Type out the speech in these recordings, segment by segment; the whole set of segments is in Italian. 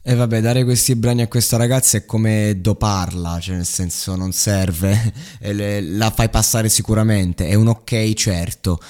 E vabbè, dare questi brani a questa ragazza è come doparla, cioè nel senso non serve, la fai passare sicuramente, è un ok certo,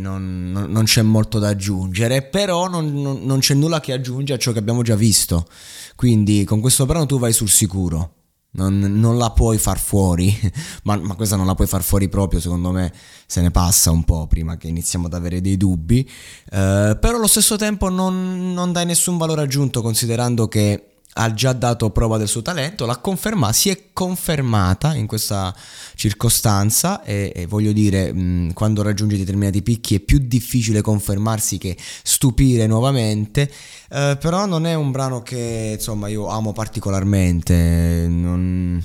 non, non, non, c'è molto da aggiungere, però non, non c'è nulla che aggiunge a ciò che abbiamo già visto, quindi con questo brano tu vai sul sicuro. Non, non, la puoi far fuori, ma, ma, questa non la puoi far fuori proprio, secondo me se ne passa un po' prima che iniziamo ad avere dei dubbi, eh, però allo stesso tempo non, non dai nessun valore aggiunto considerando che ha già dato prova del suo talento, l'ha confermata, si è confermata in questa circostanza e, e voglio dire, mh, quando raggiunge determinati picchi è più difficile confermarsi che stupire nuovamente, eh, però non è un brano che insomma io amo particolarmente, non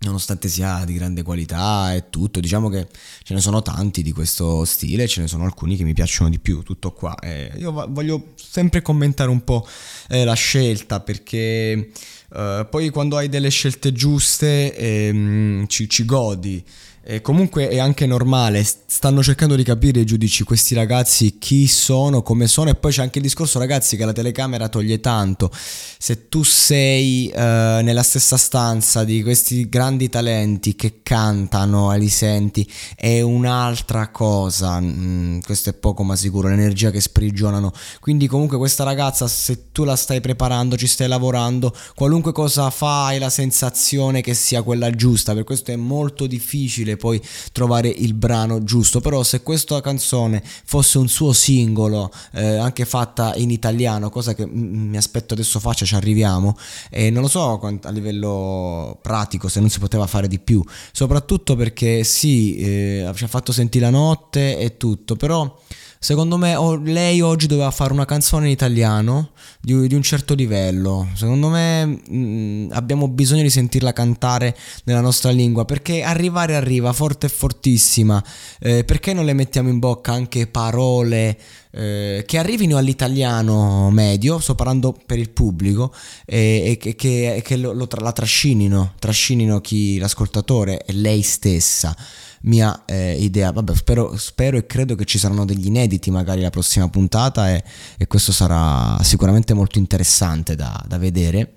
nonostante sia di grande qualità e tutto, diciamo che ce ne sono tanti di questo stile, ce ne sono alcuni che mi piacciono di più, tutto qua. Eh, io voglio sempre commentare un po' eh, la scelta perché eh, poi quando hai delle scelte giuste ehm, ci, ci godi. E comunque è anche normale, stanno cercando di capire i giudici questi ragazzi chi sono, come sono e poi c'è anche il discorso ragazzi che la telecamera toglie tanto. Se tu sei uh, nella stessa stanza di questi grandi talenti che cantano e li senti è un'altra cosa, mm, questo è poco ma sicuro, l'energia che sprigionano. Quindi comunque questa ragazza se tu la stai preparando, ci stai lavorando, qualunque cosa fa hai la sensazione che sia quella giusta, per questo è molto difficile poi trovare il brano giusto. Però se questa canzone fosse un suo singolo, eh, anche fatta in italiano, cosa che mi aspetto adesso faccia, ci arriviamo, e non lo so a livello pratico se non si poteva fare di più, soprattutto perché sì, eh, ci ha fatto sentire la notte e tutto, però Secondo me oh, lei oggi doveva fare una canzone in italiano di, di un certo livello. Secondo me mh, mm, abbiamo bisogno di sentirla cantare nella nostra lingua perché arrivare arriva forte e fortissima. Eh, perché non le mettiamo in bocca anche parole eh, che arrivino all'italiano medio, sto parlando per il pubblico, e, e che, che lo, lo, la trascinino, trascinino chi l'ascoltatore e lei stessa mia eh, idea. Vabbè, spero, spero, e credo che ci saranno degli inediti magari la prossima puntata e, e questo sarà sicuramente molto interessante da, da vedere.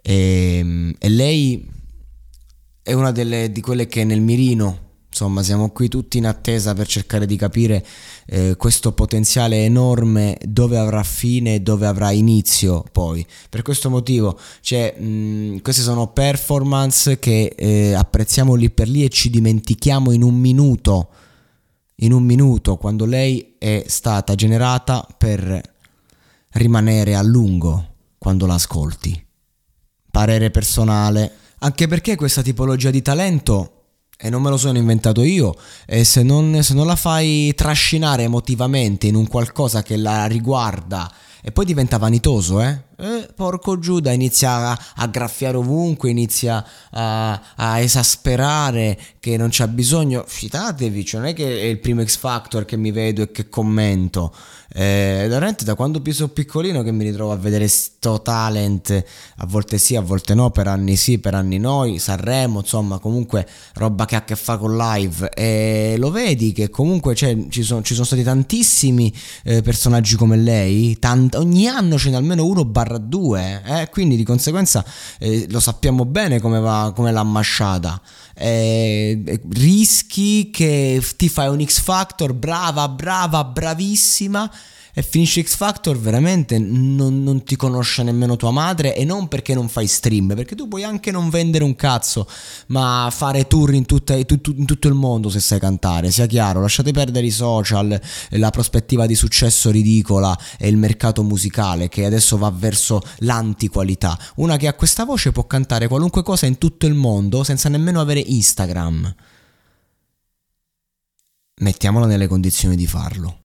E, ehm, e, lei è una delle, di quelle che nel mirino Insomma, siamo qui tutti in attesa per cercare di capire eh, questo potenziale enorme dove avrà fine e dove avrà inizio poi. Per questo motivo, cioè, mh, queste sono performance che eh, apprezziamo lì per lì e ci dimentichiamo in un minuto, in un minuto, quando lei è stata generata per rimanere a lungo quando la ascolti. Parere personale, anche perché questa tipologia di talento e non me lo sono inventato io e se non, se non la fai trascinare emotivamente in un qualcosa che la riguarda e poi diventa vanitoso, eh? Porco Giuda, inizia a, a graffiare ovunque, inizia a, a, esasperare che non c'ha bisogno. Fidatevi, cioè non è che è il primo X Factor che mi vedo e che commento. Eh, veramente da quando sono piccolino che mi ritrovo a vedere sto talent, a volte sì, a volte no, per anni sì, per anni no, Sanremo, insomma, comunque roba che ha a che fare con live. E lo vedi che comunque cioè, ci, sono, ci, sono, stati tantissimi eh, personaggi come lei, tant- ogni anno ce n'è almeno uno barra due, eh? quindi di conseguenza eh, lo sappiamo bene come, va, come l'ha masciata. Eh, rischi che ti fai un X Factor, brava, brava, bravissima e finisci X Factor veramente non, non, ti conosce nemmeno tua madre e non perché non fai stream, perché tu puoi anche non vendere un cazzo, ma fare tour in, tutta, in, tutto, il mondo se sai cantare, sia chiaro, lasciate perdere i social, la prospettiva di successo ridicola e il mercato musicale che adesso va verso l'antiqualità. Una che ha questa voce può cantare qualunque cosa in tutto il mondo senza nemmeno avere Instagram. Mettiamola nelle condizioni di farlo.